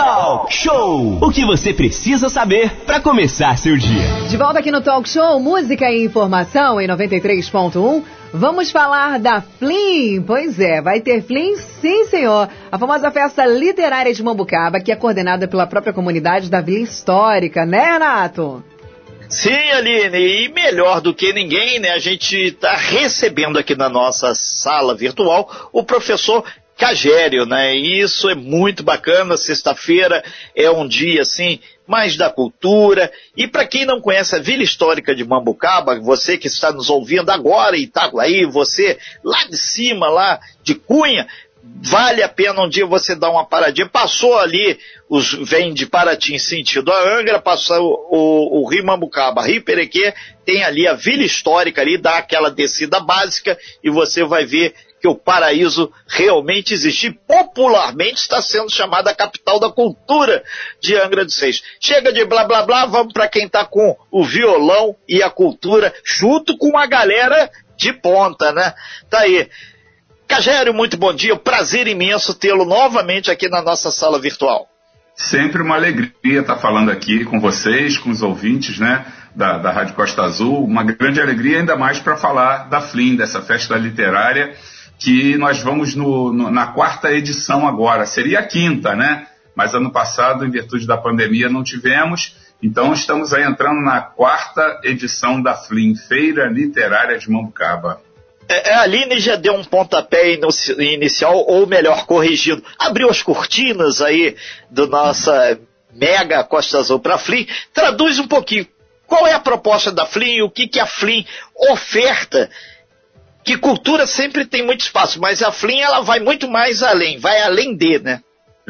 Talk Show. O que você precisa saber para começar seu dia. De volta aqui no Talk Show, música e informação em 93.1. Vamos falar da Flim. Pois é, vai ter Flim, sim senhor. A famosa festa literária de Mambucaba, que é coordenada pela própria comunidade da Vila Histórica, né, Renato? Sim, Aline, e melhor do que ninguém, né? A gente está recebendo aqui na nossa sala virtual o professor Cagério, né? E isso é muito bacana. Sexta-feira é um dia assim mais da cultura. E para quem não conhece a Vila Histórica de Mambucaba, você que está nos ouvindo agora em Itaguaí, você lá de cima, lá de Cunha, vale a pena um dia você dar uma paradinha. Passou ali, os vem de Paraty em sentido a Angra, passou o, o, o Rio Mambucaba, Rio Perequê, tem ali a Vila Histórica ali, dá aquela descida básica e você vai ver que o paraíso realmente existe e popularmente está sendo chamada a capital da cultura de Angra dos Reis. Chega de blá blá blá, vamos para quem está com o violão e a cultura, junto com a galera de ponta, né? Tá aí. Cagério, muito bom dia. Prazer imenso tê-lo novamente aqui na nossa sala virtual. Sempre uma alegria estar falando aqui com vocês, com os ouvintes, né, da, da Rádio Costa Azul. Uma grande alegria, ainda mais para falar da FLIM, dessa festa literária, que nós vamos no, no, na quarta edição agora. Seria a quinta, né? Mas ano passado, em virtude da pandemia, não tivemos. Então estamos aí entrando na quarta edição da FLIM, Feira Literária de Mambucaba. É, é, a Aline já deu um pontapé inicial, ou melhor, corrigido. Abriu as cortinas aí do nossa mega Costa Azul para a Flim. Traduz um pouquinho. Qual é a proposta da Flim? O que, que a Flim oferta? Que cultura sempre tem muito espaço, mas a Flim ela vai muito mais além, vai além de, né?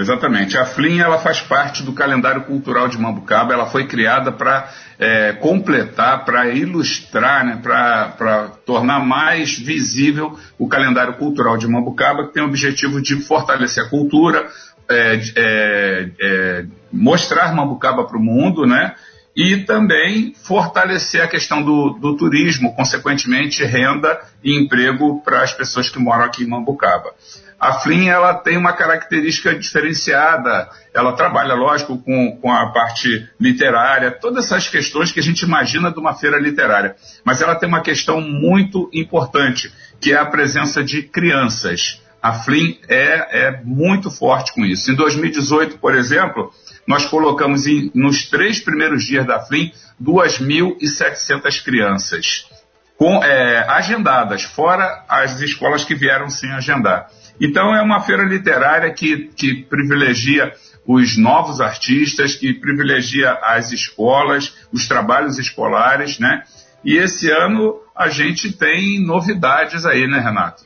Exatamente. A FLIM ela faz parte do calendário cultural de Mambucaba. Ela foi criada para é, completar, para ilustrar, né, para tornar mais visível o calendário cultural de Mambucaba, que tem o objetivo de fortalecer a cultura, é, é, é mostrar Mambucaba para o mundo, né? E também fortalecer a questão do, do turismo, consequentemente renda e emprego para as pessoas que moram aqui em Mambucaba. A Flin ela tem uma característica diferenciada. Ela trabalha, lógico, com, com a parte literária, todas essas questões que a gente imagina de uma feira literária. Mas ela tem uma questão muito importante, que é a presença de crianças. A Flin é, é muito forte com isso. Em 2018, por exemplo, nós colocamos em, nos três primeiros dias da Flin 2.700 crianças com, é, agendadas, fora as escolas que vieram sem agendar. Então é uma feira literária que, que privilegia os novos artistas, que privilegia as escolas, os trabalhos escolares, né? E esse ano a gente tem novidades aí, né, Renato?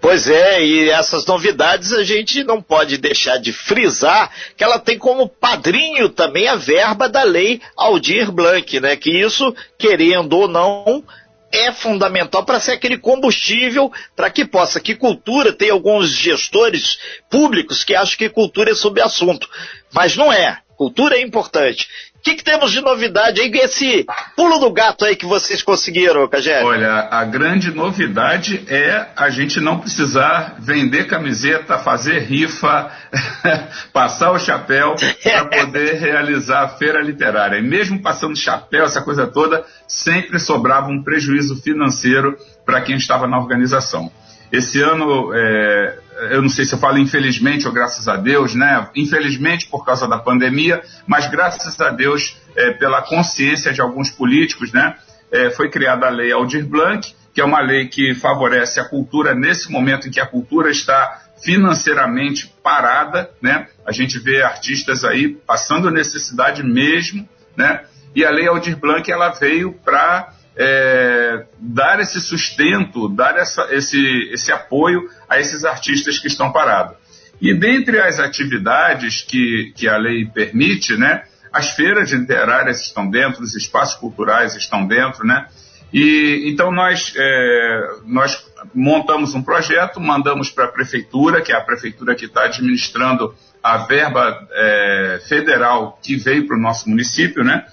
Pois é, e essas novidades a gente não pode deixar de frisar que ela tem como padrinho também a verba da lei Aldir Blanc, né? Que isso, querendo ou não, é fundamental para ser aquele combustível para que possa, que cultura, tem alguns gestores públicos que acham que cultura é subassunto, mas não é. Cultura é importante. O que, que, temos de novidade aí? Esse pulo do gato aí que vocês conseguiram, Cagé? Olha, a grande novidade é a gente não precisar vender camiseta, fazer rifa, passar o chapéu para poder realizar a feira literária. E mesmo passando chapéu, essa coisa toda, sempre sobrava um prejuízo financeiro para quem estava na organização. Esse ano, é, eu não sei se eu falo infelizmente ou graças a Deus, né? Infelizmente por causa da pandemia, mas graças a Deus é, pela consciência de alguns políticos, né? É, foi criada a lei Aldir Blanc, que é uma lei que favorece a cultura nesse momento em que a cultura está financeiramente parada, né? A gente vê artistas aí passando necessidade mesmo, né? E a lei Aldir Blanc ela veio para é, dar esse sustento, dar essa, esse, esse apoio a esses artistas que estão parados. E dentre as atividades que, que a lei permite, né, as feiras literárias estão dentro, os espaços culturais estão dentro, né? E então nós, é, nós montamos um projeto, mandamos para a prefeitura, que é a prefeitura que está administrando a verba é, federal que veio para o nosso município, né?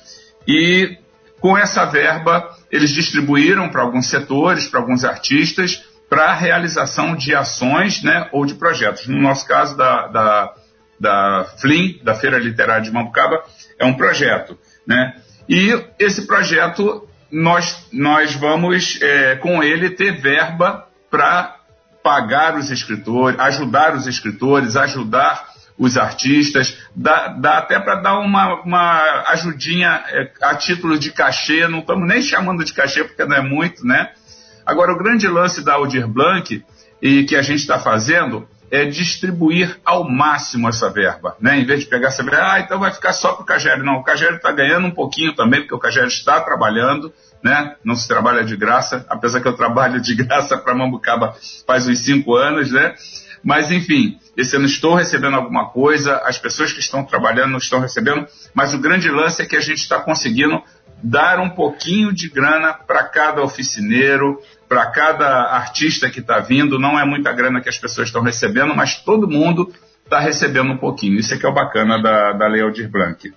E com essa verba eles distribuíram para alguns setores, para alguns artistas, para a realização de ações né, ou de projetos. No nosso caso da, da, da FLIM, da Feira Literária de Mambucaba, é um projeto. Né? E esse projeto, nós, nós vamos, é, com ele, ter verba para pagar os escritores, ajudar os escritores, ajudar os artistas, dá, dá até para dar uma, uma ajudinha é, a título de cachê, não estamos nem chamando de cachê porque não é muito, né? Agora, o grande lance da Aldir Blanc e que a gente está fazendo é distribuir ao máximo essa verba, né? Em vez de pegar essa verba, ah, então vai ficar só para o Cagério. Não, o Cagério está ganhando um pouquinho também, porque o Cagério está trabalhando, né? Não se trabalha de graça, apesar que eu trabalho de graça para Mambucaba faz uns cinco anos, né? Mas, enfim, esse ano estou recebendo alguma coisa, as pessoas que estão trabalhando não estão recebendo, mas o grande lance é que a gente está conseguindo dar um pouquinho de grana para cada oficineiro, para cada artista que está vindo. Não é muita grana que as pessoas estão recebendo, mas todo mundo está recebendo um pouquinho. Isso é que é o bacana da, da Lei Aldir Blanc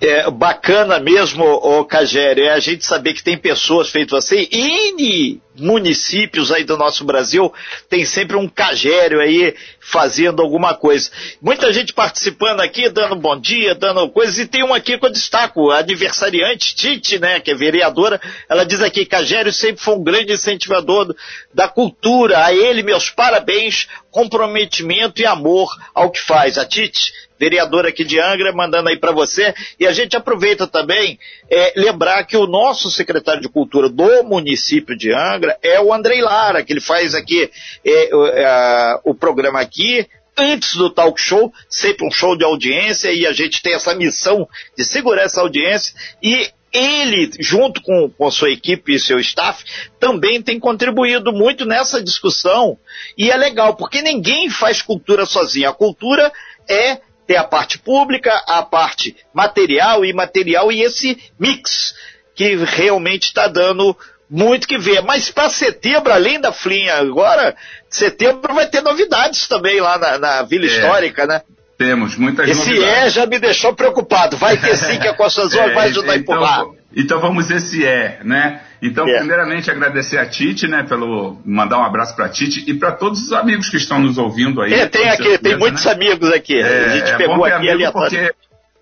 é, bacana mesmo, o Cagério, é a gente saber que tem pessoas feitas assim. N municípios aí do nosso Brasil tem sempre um Cagério aí fazendo alguma coisa. Muita gente participando aqui, dando bom dia, dando coisas, e tem um aqui que eu destaco, a aniversariante Tite, né, que é vereadora, ela diz aqui, Cagério sempre foi um grande incentivador da cultura, a ele meus parabéns, comprometimento e amor ao que faz. A Tite vereador aqui de Angra, mandando aí para você. E a gente aproveita também é, lembrar que o nosso secretário de Cultura do município de Angra é o Andrei Lara, que ele faz aqui é, é, o programa aqui, antes do talk show, sempre um show de audiência, e a gente tem essa missão de segurar essa audiência, e ele, junto com, com sua equipe e seu staff, também tem contribuído muito nessa discussão, e é legal, porque ninguém faz cultura sozinho, a cultura é tem a parte pública, a parte material e imaterial e esse mix que realmente está dando muito que ver. Mas para setembro, além da Flinha agora, setembro vai ter novidades também lá na, na Vila é, Histórica, né? Temos muitas Esse novidades. Esse é já me deixou preocupado. Vai ter sim que a Costa Azul é, vai ajudar então, a empurrar. Então vamos esse é, né? Então, é. primeiramente, agradecer a Tite, né, pelo mandar um abraço para a Tite e para todos os amigos que estão nos ouvindo aí. É, tem aqui, certeza, tem muitos né? amigos aqui. É, a gente é pegou aqui ali porque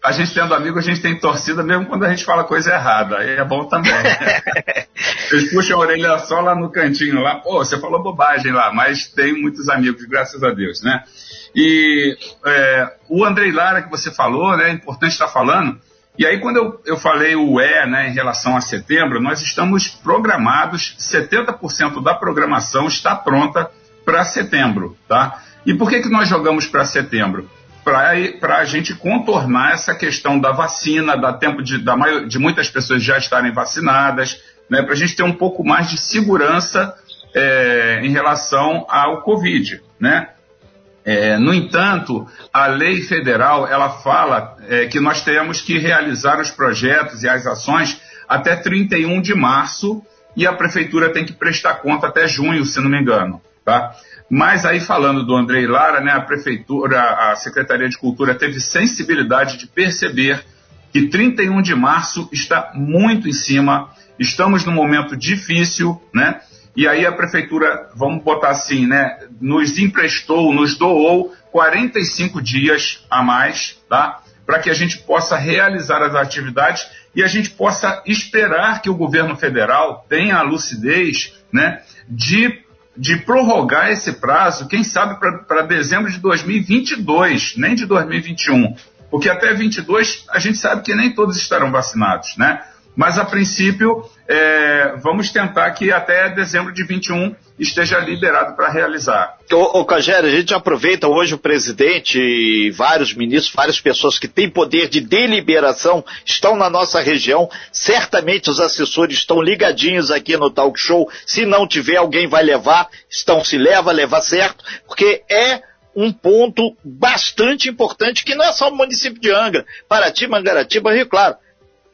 a gente tendo amigo, a gente tem torcida mesmo quando a gente fala coisa errada. Aí é bom também. Eles puxam a orelha só lá no cantinho, lá, pô, você falou bobagem lá, mas tem muitos amigos, graças a Deus, né? E é, o Andrei Lara que você falou, né, é importante estar falando, e aí, quando eu, eu falei o E né, em relação a setembro, nós estamos programados, 70% da programação está pronta para setembro. Tá? E por que, que nós jogamos para setembro? Para a gente contornar essa questão da vacina, dar tempo de, da maior, de muitas pessoas já estarem vacinadas, né, para a gente ter um pouco mais de segurança é, em relação ao Covid. Né? É, no entanto, a lei federal ela fala é, que nós temos que realizar os projetos e as ações até 31 de março e a prefeitura tem que prestar conta até junho, se não me engano. Tá? Mas aí falando do Andrei Lara, né, a prefeitura, a Secretaria de Cultura teve sensibilidade de perceber que 31 de março está muito em cima, estamos num momento difícil, né? E aí a prefeitura, vamos botar assim, né, nos emprestou, nos doou 45 dias a mais, tá? Para que a gente possa realizar as atividades e a gente possa esperar que o governo federal tenha a lucidez, né, de, de prorrogar esse prazo, quem sabe para dezembro de 2022, nem de 2021. Porque até 22 a gente sabe que nem todos estarão vacinados, né? Mas, a princípio, é, vamos tentar que até dezembro de 21 esteja liberado para realizar. Ô, ô Cagério, a gente aproveita hoje o presidente e vários ministros, várias pessoas que têm poder de deliberação estão na nossa região. Certamente os assessores estão ligadinhos aqui no talk show. Se não tiver, alguém vai levar. Estão se leva, levar certo, porque é um ponto bastante importante que não é só o município de Angra, Paraty, Mangaratiba, Rio Claro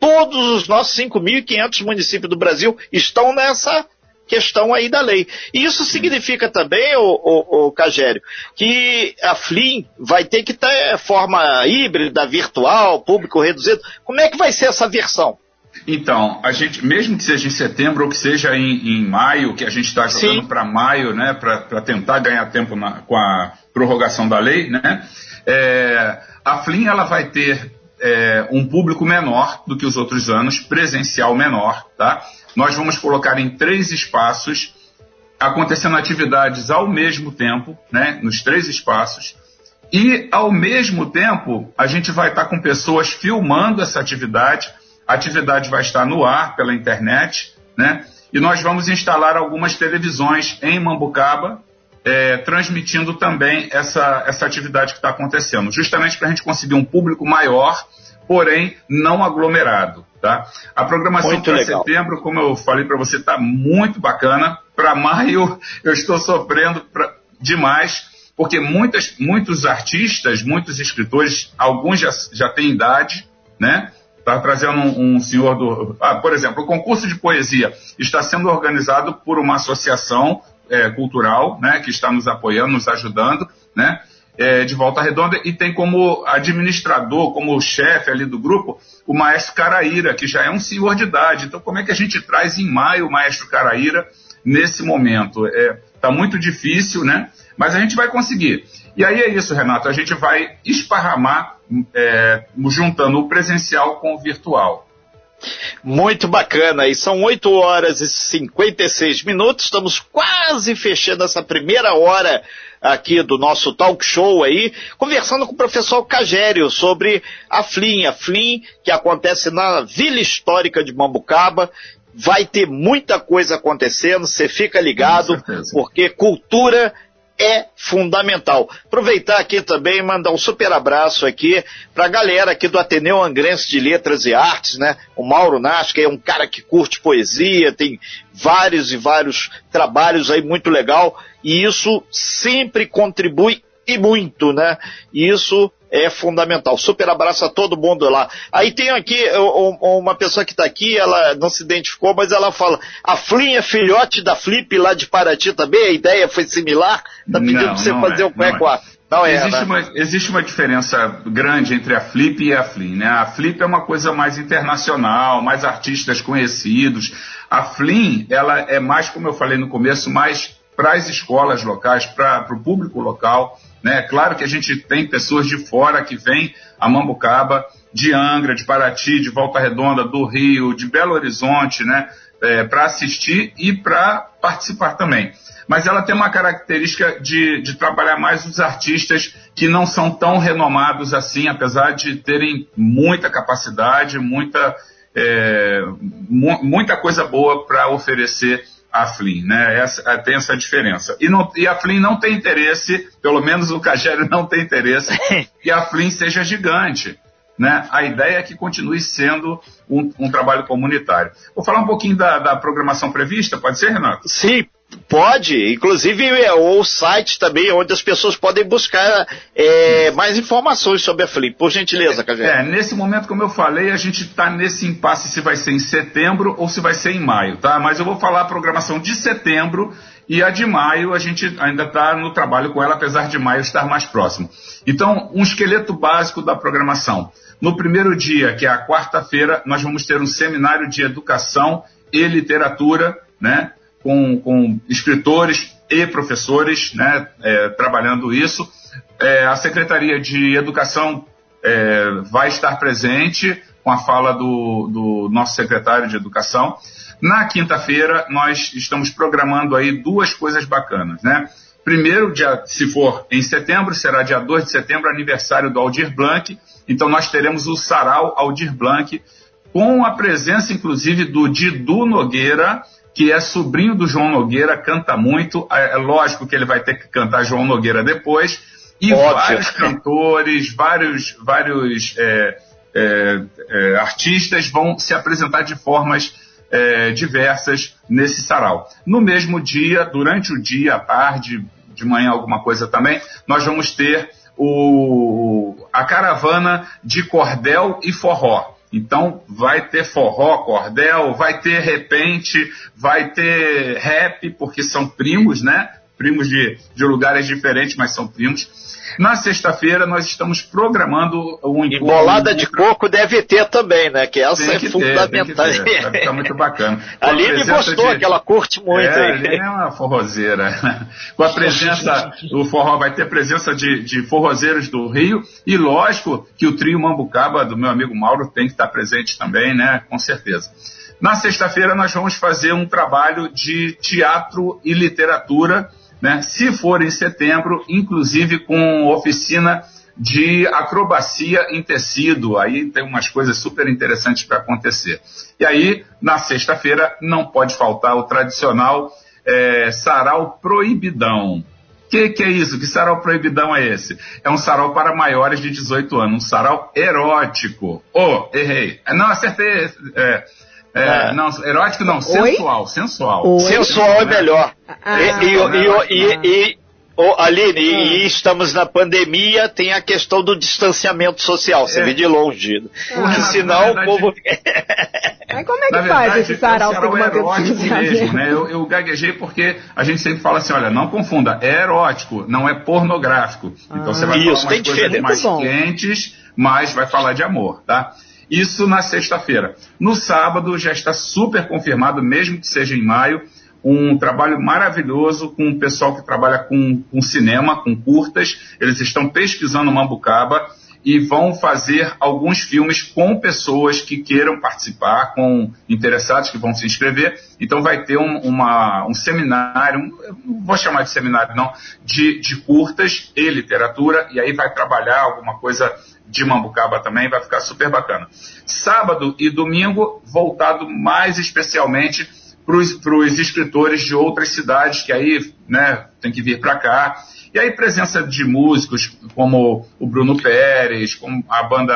todos os nossos 5.500 municípios do Brasil estão nessa questão aí da lei. E isso significa também, o, o, Cagério, que a FLIM vai ter que ter forma híbrida, virtual, público reduzido. Como é que vai ser essa versão? Então, a gente, mesmo que seja em setembro ou que seja em, em maio, que a gente está jogando para maio, né, para tentar ganhar tempo na, com a prorrogação da lei, né, É, a Flim ela vai ter é, um público menor do que os outros anos, presencial menor, tá? Nós vamos colocar em três espaços, acontecendo atividades ao mesmo tempo, né? Nos três espaços. E, ao mesmo tempo, a gente vai estar com pessoas filmando essa atividade. A atividade vai estar no ar pela internet, né? E nós vamos instalar algumas televisões em Mambucaba, é, transmitindo também essa, essa atividade que está acontecendo, justamente para a gente conseguir um público maior, porém não aglomerado. Tá? A programação para setembro, como eu falei para você, está muito bacana. Para maio, eu estou sofrendo pra, demais, porque muitas, muitos artistas, muitos escritores, alguns já, já têm idade, né? Está trazendo um, um, senhor do. Ah, por exemplo, o concurso de poesia está sendo organizado por uma associação é, cultural, né, que está nos apoiando, nos ajudando, né, é, de Volta Redonda, e tem como administrador, como chefe ali do grupo, o maestro Caraíra, que já é um senhor de idade. Então, como é que a gente traz em maio o maestro Caraíra nesse momento? Está é, muito difícil, né? Mas a gente vai conseguir. E aí é isso, Renato, a gente vai esparramar, é, juntando o presencial com o virtual. Muito bacana, e são 8 horas e 56 minutos, estamos quase fechando essa primeira hora aqui do nosso talk show aí, conversando com o professor Cagério sobre a FLIM, a FLIM que acontece na Vila Histórica de Mambucaba, vai ter muita coisa acontecendo, você fica ligado, porque cultura é fundamental. Aproveitar aqui também e mandar um super abraço aqui para a galera aqui do Ateneu Angrense de Letras e Artes, né? O Mauro Nash, que é um cara que curte poesia, tem vários e vários trabalhos aí muito legal, e isso sempre contribui e muito, né? Isso é fundamental. Super abraço a todo mundo lá. Aí tem aqui uma pessoa que está aqui, ela não se identificou, mas ela fala: a Flin é filhote da Flip lá de Paraty também, a ideia foi similar? Está pedindo para você fazer é, o cueco é. Não é, existe, né? uma, existe uma diferença grande entre a Flip e a Flin. Né? A Flip é uma coisa mais internacional, mais artistas conhecidos. A Flin, ela é mais, como eu falei no começo, mais para as escolas locais, para o público local. Né? Claro que a gente tem pessoas de fora que vêm a Mambucaba, de Angra, de Paraty, de Volta Redonda, do Rio, de Belo Horizonte, né? É, para assistir e para participar também. Mas ela tem uma característica de, de trabalhar mais os artistas que não são tão renomados assim, apesar de terem muita capacidade, muita, é, mu muita coisa boa para oferecer a Flynn, né? Essa, é, tem essa diferença. E, não, e a Flynn não tem interesse, pelo menos o Cagério não tem interesse, que a Flynn seja gigante. Né? A ideia é que continue sendo um, um trabalho comunitário. Vou falar um pouquinho da, da programação prevista, pode ser, Renato? Sim, Pode, inclusive é, o site também, onde as pessoas podem buscar é, mais informações sobre a Flip. Por gentileza, Cajé. É, nesse momento, como eu falei, a gente está nesse impasse se vai ser em setembro ou se vai ser em maio, tá? Mas eu vou falar a programação de setembro e a de maio a gente ainda está no trabalho com ela, apesar de maio estar mais próximo. Então, um esqueleto básico da programação. No primeiro dia, que é a quarta-feira, nós vamos ter um seminário de educação e literatura, né? Com, com escritores e professores né, é, trabalhando isso. É, a Secretaria de Educação é, vai estar presente com a fala do, do nosso secretário de Educação. Na quinta-feira, nós estamos programando aí duas coisas bacanas, né? Primeiro, dia, se for em setembro, será dia 2 de setembro, aniversário do Aldir Blanc. Então, nós teremos o Sarau Aldir Blanc, com a presença, inclusive, do Didu Nogueira, que é sobrinho do João Nogueira, canta muito. É, é lógico que ele vai ter que cantar João Nogueira depois. E vários cantores, vários, vários é, é, é, artistas vão se apresentar de formas é, diversas nesse sarau. No mesmo dia, durante o dia, à tarde, de manhã, alguma coisa também, nós vamos ter o, a caravana de cordel e forró. Então vai ter forró, cordel, vai ter repente, vai ter rap, porque são primos, né? Primos de, de lugares diferentes, mas são primos. Na sexta-feira nós estamos programando um encontro. E bolada de coco deve ter também, né? Que essa é fundamental. Ter, ter. Vai ficar muito bacana. A Aline gostou, de... que ela curte muito. É, a Aline é uma forrozeira. Com a presença, o forró vai ter presença de, de forrozeiros do Rio e lógico que o trio Mambucaba do meu amigo Mauro tem que estar presente também, né? Com certeza. Na sexta-feira nós vamos fazer um trabalho de teatro e literatura né? Se for em setembro, inclusive com oficina de acrobacia em tecido, aí tem umas coisas super interessantes para acontecer. E aí, na sexta-feira, não pode faltar o tradicional é, sarau proibidão. O que, que, é isso? Que sarau proibidão é esse? É um sarau para maiores de 18 anos, um sarau erótico. Oh, errei. Não, acertei. É, é, é, não, erótico não, sensual, Oi? sensual. Oi? Sensual é melhor. Ah, e, e, e, e, oh, Aline, e, estamos na pandemia, tem a questão do distanciamento social, você é. vê de longe. Porque senão verdade, o povo. Mas como é que faz verdade, esse sarau para manter erótico mesmo, né? Eu, eu gaguejei porque a gente sempre fala assim, olha, não confunda, é erótico, não é pornográfico. Então ah, você vai isso, falar umas coisas mais quentes, mas vai falar de amor, tá? Isso na sexta-feira. No sábado já está super confirmado, mesmo que seja em maio, um trabalho maravilhoso com o pessoal que trabalha com, com cinema, com curtas. Eles estão pesquisando Mambucaba e vão fazer alguns filmes com pessoas que queiram participar, com interessados que vão se inscrever. Então vai ter um, uma, um seminário, não vou chamar de seminário não, de, de curtas e literatura, e aí vai trabalhar alguma coisa de Mambucaba também, vai ficar super bacana. Sábado e domingo, voltado mais especialmente para os escritores de outras cidades, que aí né, tem que vir para cá. E aí presença de músicos como o Bruno Pérez, como a banda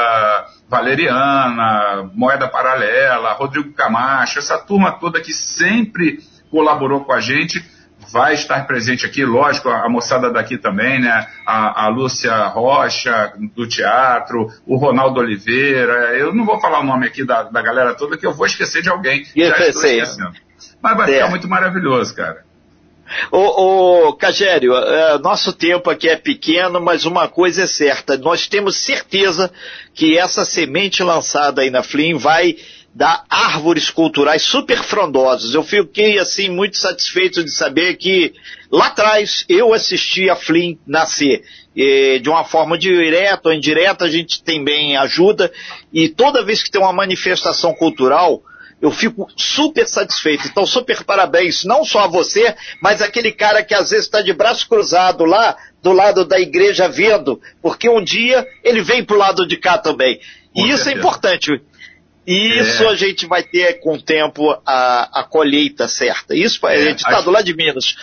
Valeriana, Moeda Paralela, Rodrigo Camacho, essa turma toda que sempre colaborou com a gente vai estar presente aqui, lógico, a, moçada daqui também, né? A, a, Lúcia Rocha, do teatro, o Ronaldo Oliveira. Eu não vou falar o nome aqui da, da galera toda, que eu vou esquecer de alguém. E Já estou esquecendo. Mas vai é. ficar muito maravilhoso, cara. Ô, ô Cagério, é, nosso tempo aqui é pequeno, mas uma coisa é certa, nós temos certeza que essa semente lançada aí na Flim vai da árvores culturais super frondosas. Eu fiquei assim muito satisfeito de saber que lá atrás eu assisti a Flynn nascer. E, de uma forma direta ou indireta a gente também ajuda e toda vez que tem uma manifestação cultural eu fico super satisfeito. Então, super parabéns, não só a você, mas aquele cara que às vezes está de braço cruzado lá, do lado da igreja vendo, porque um dia ele vem para o lado de cá também. Com e certeza. isso é importante. E isso é. a gente vai ter com o tempo a, a colheita certa. Isso é, a gente está do lado de Minas.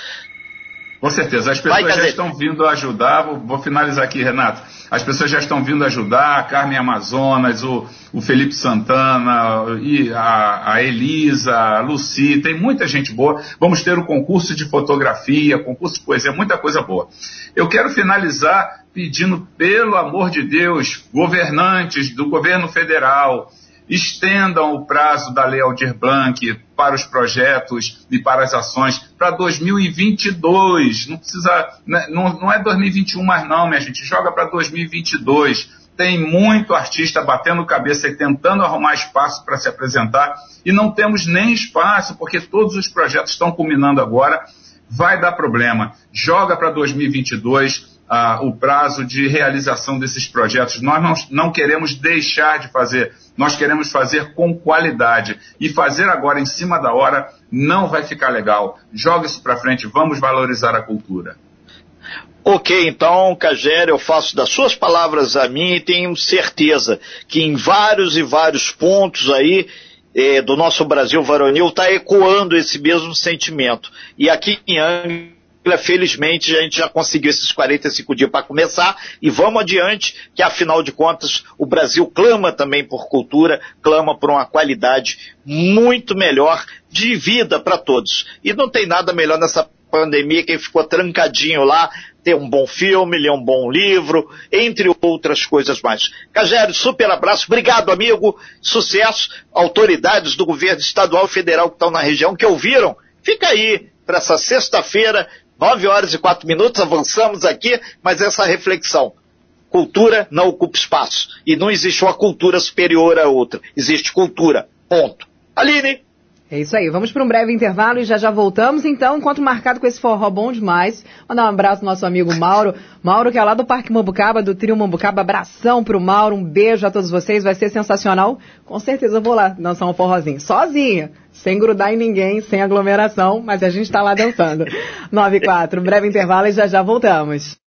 Com certeza. As pessoas já estão vindo ajudar. Vou, vou, finalizar aqui, Renato. As pessoas já estão vindo ajudar. A Carmen Amazonas, o, o Felipe Santana, e a, a Elisa, a Luci. Tem muita gente boa. Vamos ter o concurso de fotografia, concurso de poesia, muita coisa boa. Eu quero finalizar pedindo, pelo amor de Deus, governantes do governo federal, estendam o prazo da Lei Aldir Blanc para os projetos e para as ações para 2022. Não precisa, né, não, não é 2021 mais não, minha gente, joga para 2022. Tem muito artista batendo cabeça e tentando arrumar espaço para se apresentar e não temos nem espaço porque todos os projetos estão culminando agora. Vai dar problema. Joga para 2022 ah, o prazo de realização desses projetos. Nós não, não queremos deixar de fazer, nós queremos fazer com qualidade. E fazer agora em cima da hora não vai ficar legal. Joga isso para frente, vamos valorizar a cultura. Ok, então, Cagério, eu faço das suas palavras a mim e tenho certeza que em vários e vários pontos aí eh, do nosso Brasil varonil está ecoando esse mesmo sentimento. E aqui em Angra felizmente a gente já conseguiu esses 45 dias para começar e vamos adiante, que afinal de contas o Brasil clama também por cultura, clama por uma qualidade muito melhor de vida para todos. E não tem nada melhor nessa pandemia quem ficou trancadinho lá, ter um bom filme, ler um bom livro, entre outras coisas mais. Cagério, super abraço, obrigado amigo, sucesso, autoridades do governo estadual e federal que estão na região, que ouviram, fica aí para essa sexta-feira Nove horas e quatro minutos, avançamos aqui, mas essa reflexão. Cultura não ocupa espaço. E não existe uma cultura superior à outra. Existe cultura. Ponto. Aline! É isso aí. Vamos para um breve intervalo e já já voltamos. Então, enquanto marcado com esse forró bom demais, mandar um abraço ao nosso amigo Mauro. Mauro, que é lá do Parque Mambucaba, do Trio Mambucaba. Abração pro Mauro. Um beijo a todos vocês. Vai ser sensacional. Com certeza eu vou lá dançar um forrozinho. Sozinha. Sem grudar em ninguém, sem aglomeração. Mas a gente tá lá dançando. 9 e 4. Breve intervalo e já já voltamos.